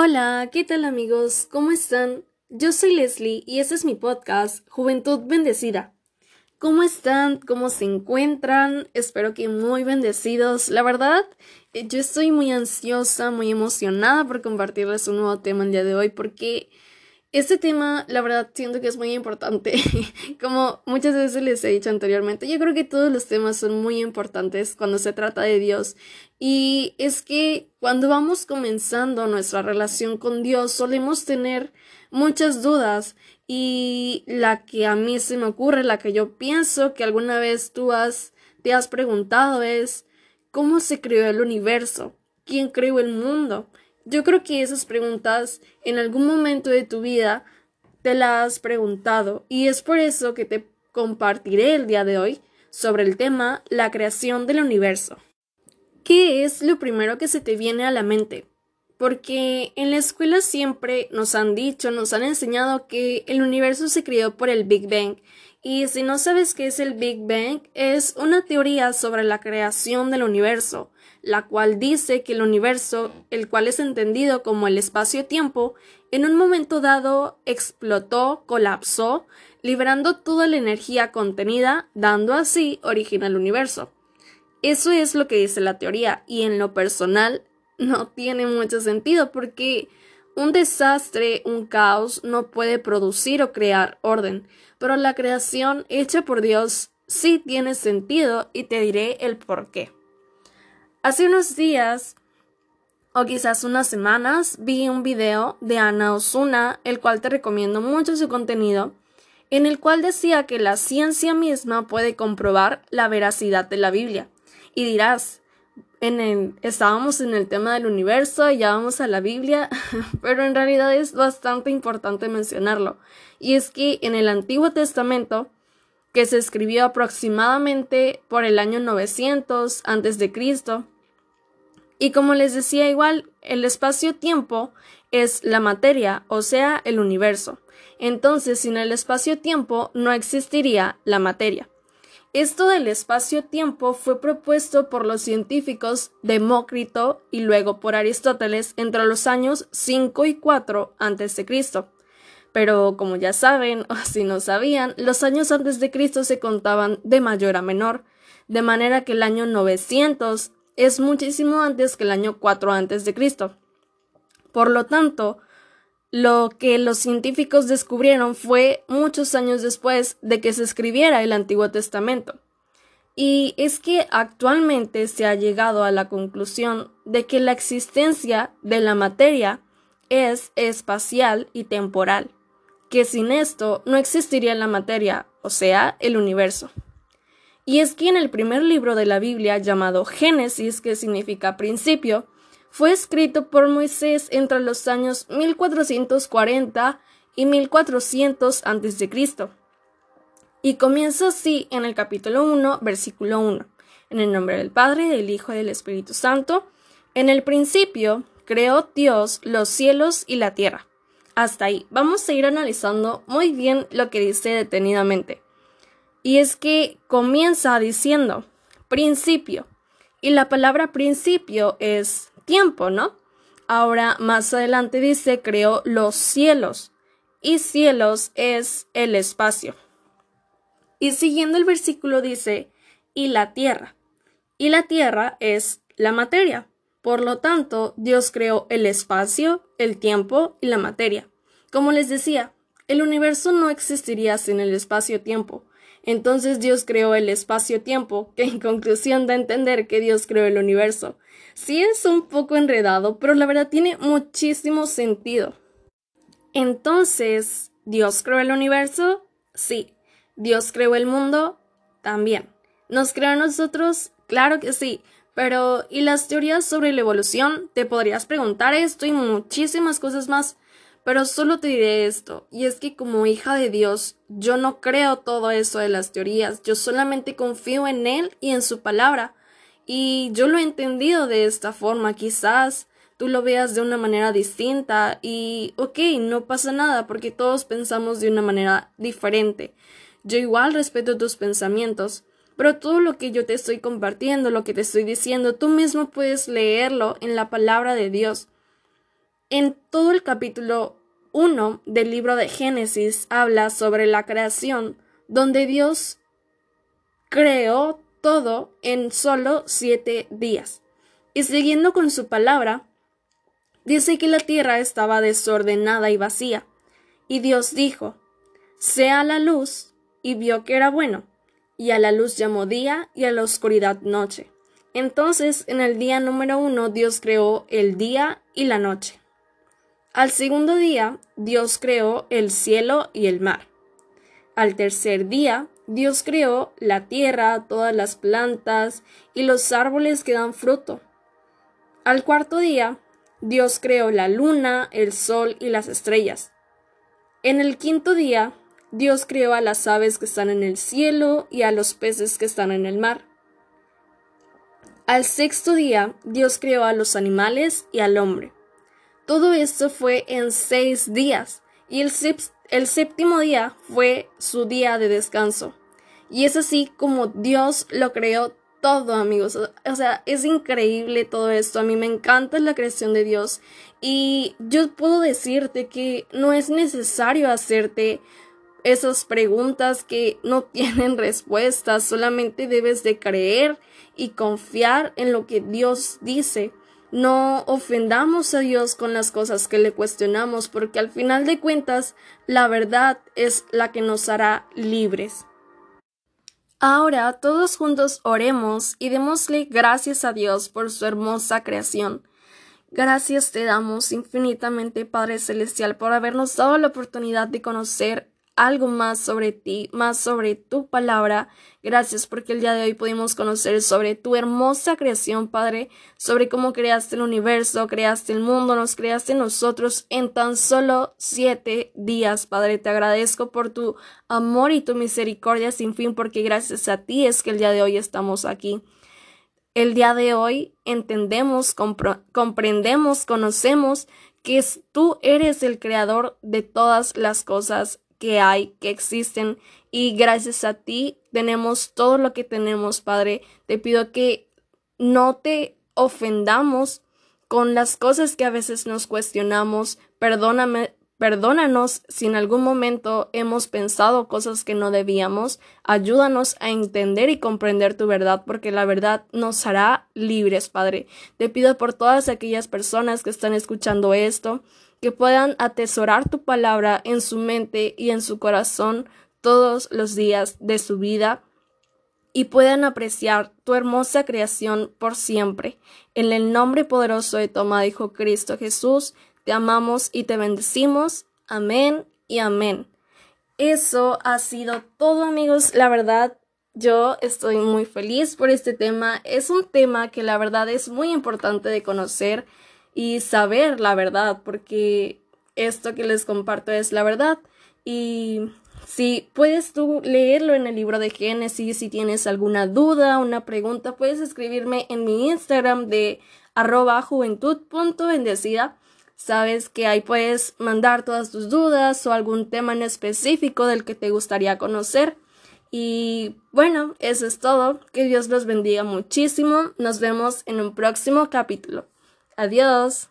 Hola, ¿qué tal amigos? ¿Cómo están? Yo soy Leslie y este es mi podcast Juventud Bendecida. ¿Cómo están? ¿Cómo se encuentran? Espero que muy bendecidos. La verdad, eh, yo estoy muy ansiosa, muy emocionada por compartirles un nuevo tema el día de hoy porque este tema, la verdad, siento que es muy importante. Como muchas veces les he dicho anteriormente, yo creo que todos los temas son muy importantes cuando se trata de Dios. Y es que cuando vamos comenzando nuestra relación con Dios, solemos tener muchas dudas. Y la que a mí se me ocurre, la que yo pienso que alguna vez tú has, te has preguntado es, ¿cómo se creó el universo? ¿Quién creó el mundo? Yo creo que esas preguntas en algún momento de tu vida te las has preguntado y es por eso que te compartiré el día de hoy sobre el tema la creación del universo. ¿Qué es lo primero que se te viene a la mente? Porque en la escuela siempre nos han dicho, nos han enseñado que el universo se creó por el Big Bang. Y si no sabes qué es el Big Bang, es una teoría sobre la creación del universo, la cual dice que el universo, el cual es entendido como el espacio-tiempo, en un momento dado explotó, colapsó, liberando toda la energía contenida, dando así origen al universo. Eso es lo que dice la teoría y en lo personal no tiene mucho sentido porque un desastre, un caos no puede producir o crear orden, pero la creación hecha por Dios sí tiene sentido y te diré el por qué. Hace unos días, o quizás unas semanas, vi un video de Ana Osuna, el cual te recomiendo mucho su contenido, en el cual decía que la ciencia misma puede comprobar la veracidad de la Biblia. Y dirás, en estábamos en el tema del universo y ya vamos a la Biblia, pero en realidad es bastante importante mencionarlo. Y es que en el Antiguo Testamento, que se escribió aproximadamente por el año 900 antes de Cristo. Y como les decía igual, el espacio-tiempo es la materia, o sea, el universo. Entonces, sin el espacio-tiempo no existiría la materia. Esto del espacio-tiempo fue propuesto por los científicos Demócrito y luego por Aristóteles entre los años 5 y 4 a.C. Pero como ya saben, o si no sabían, los años antes de Cristo se contaban de mayor a menor, de manera que el año 900 es muchísimo antes que el año 4 antes de Cristo. Por lo tanto, lo que los científicos descubrieron fue muchos años después de que se escribiera el Antiguo Testamento. Y es que actualmente se ha llegado a la conclusión de que la existencia de la materia es espacial y temporal que sin esto no existiría la materia, o sea, el universo. Y es que en el primer libro de la Biblia llamado Génesis, que significa principio, fue escrito por Moisés entre los años 1440 y 1400 a.C. Y comienza así en el capítulo 1, versículo 1. En el nombre del Padre, del Hijo y del Espíritu Santo, en el principio creó Dios los cielos y la tierra hasta ahí. Vamos a ir analizando muy bien lo que dice detenidamente. Y es que comienza diciendo principio. Y la palabra principio es tiempo, ¿no? Ahora más adelante dice creó los cielos. Y cielos es el espacio. Y siguiendo el versículo dice y la tierra. Y la tierra es la materia. Por lo tanto, Dios creó el espacio, el tiempo y la materia. Como les decía, el universo no existiría sin el espacio-tiempo. Entonces Dios creó el espacio-tiempo, que en conclusión da a entender que Dios creó el universo. Sí es un poco enredado, pero la verdad tiene muchísimo sentido. Entonces, ¿Dios creó el universo? Sí. ¿Dios creó el mundo? También. ¿Nos creó a nosotros? Claro que sí. Pero, ¿y las teorías sobre la evolución? Te podrías preguntar esto y muchísimas cosas más. Pero solo te diré esto, y es que como hija de Dios, yo no creo todo eso de las teorías, yo solamente confío en Él y en su palabra. Y yo lo he entendido de esta forma, quizás tú lo veas de una manera distinta y ok, no pasa nada porque todos pensamos de una manera diferente. Yo igual respeto tus pensamientos, pero todo lo que yo te estoy compartiendo, lo que te estoy diciendo, tú mismo puedes leerlo en la palabra de Dios. En todo el capítulo 1 del libro de Génesis habla sobre la creación, donde Dios creó todo en solo siete días. Y siguiendo con su palabra, dice que la tierra estaba desordenada y vacía. Y Dios dijo, sea la luz, y vio que era bueno. Y a la luz llamó día y a la oscuridad noche. Entonces, en el día número uno, Dios creó el día y la noche. Al segundo día, Dios creó el cielo y el mar. Al tercer día, Dios creó la tierra, todas las plantas y los árboles que dan fruto. Al cuarto día, Dios creó la luna, el sol y las estrellas. En el quinto día, Dios creó a las aves que están en el cielo y a los peces que están en el mar. Al sexto día, Dios creó a los animales y al hombre. Todo esto fue en seis días, y el, el séptimo día fue su día de descanso. Y es así como Dios lo creó todo, amigos. O sea, es increíble todo esto. A mí me encanta la creación de Dios. Y yo puedo decirte que no es necesario hacerte esas preguntas que no tienen respuestas. Solamente debes de creer y confiar en lo que Dios dice. No ofendamos a Dios con las cosas que le cuestionamos, porque al final de cuentas la verdad es la que nos hará libres. Ahora todos juntos oremos y démosle gracias a Dios por su hermosa creación. Gracias te damos infinitamente, Padre Celestial, por habernos dado la oportunidad de conocer algo más sobre ti, más sobre tu palabra. Gracias porque el día de hoy pudimos conocer sobre tu hermosa creación, Padre, sobre cómo creaste el universo, creaste el mundo, nos creaste nosotros en tan solo siete días, Padre. Te agradezco por tu amor y tu misericordia sin fin, porque gracias a ti es que el día de hoy estamos aquí. El día de hoy entendemos, comprendemos, conocemos que tú eres el creador de todas las cosas que hay, que existen y gracias a ti tenemos todo lo que tenemos, Padre. Te pido que no te ofendamos con las cosas que a veces nos cuestionamos. Perdóname, perdónanos si en algún momento hemos pensado cosas que no debíamos. Ayúdanos a entender y comprender tu verdad, porque la verdad nos hará libres, Padre. Te pido por todas aquellas personas que están escuchando esto, que puedan atesorar tu palabra en su mente y en su corazón todos los días de su vida y puedan apreciar tu hermosa creación por siempre. En el nombre poderoso de tu Hijo Cristo Jesús, te amamos y te bendecimos. Amén y amén. Eso ha sido todo amigos. La verdad, yo estoy muy feliz por este tema. Es un tema que la verdad es muy importante de conocer y saber la verdad, porque esto que les comparto es la verdad. Y si puedes tú leerlo en el libro de Génesis, si tienes alguna duda, una pregunta, puedes escribirme en mi Instagram de arroba juventud.bendecida. Sabes que ahí puedes mandar todas tus dudas o algún tema en específico del que te gustaría conocer. Y bueno, eso es todo. Que Dios los bendiga muchísimo. Nos vemos en un próximo capítulo. Adiós.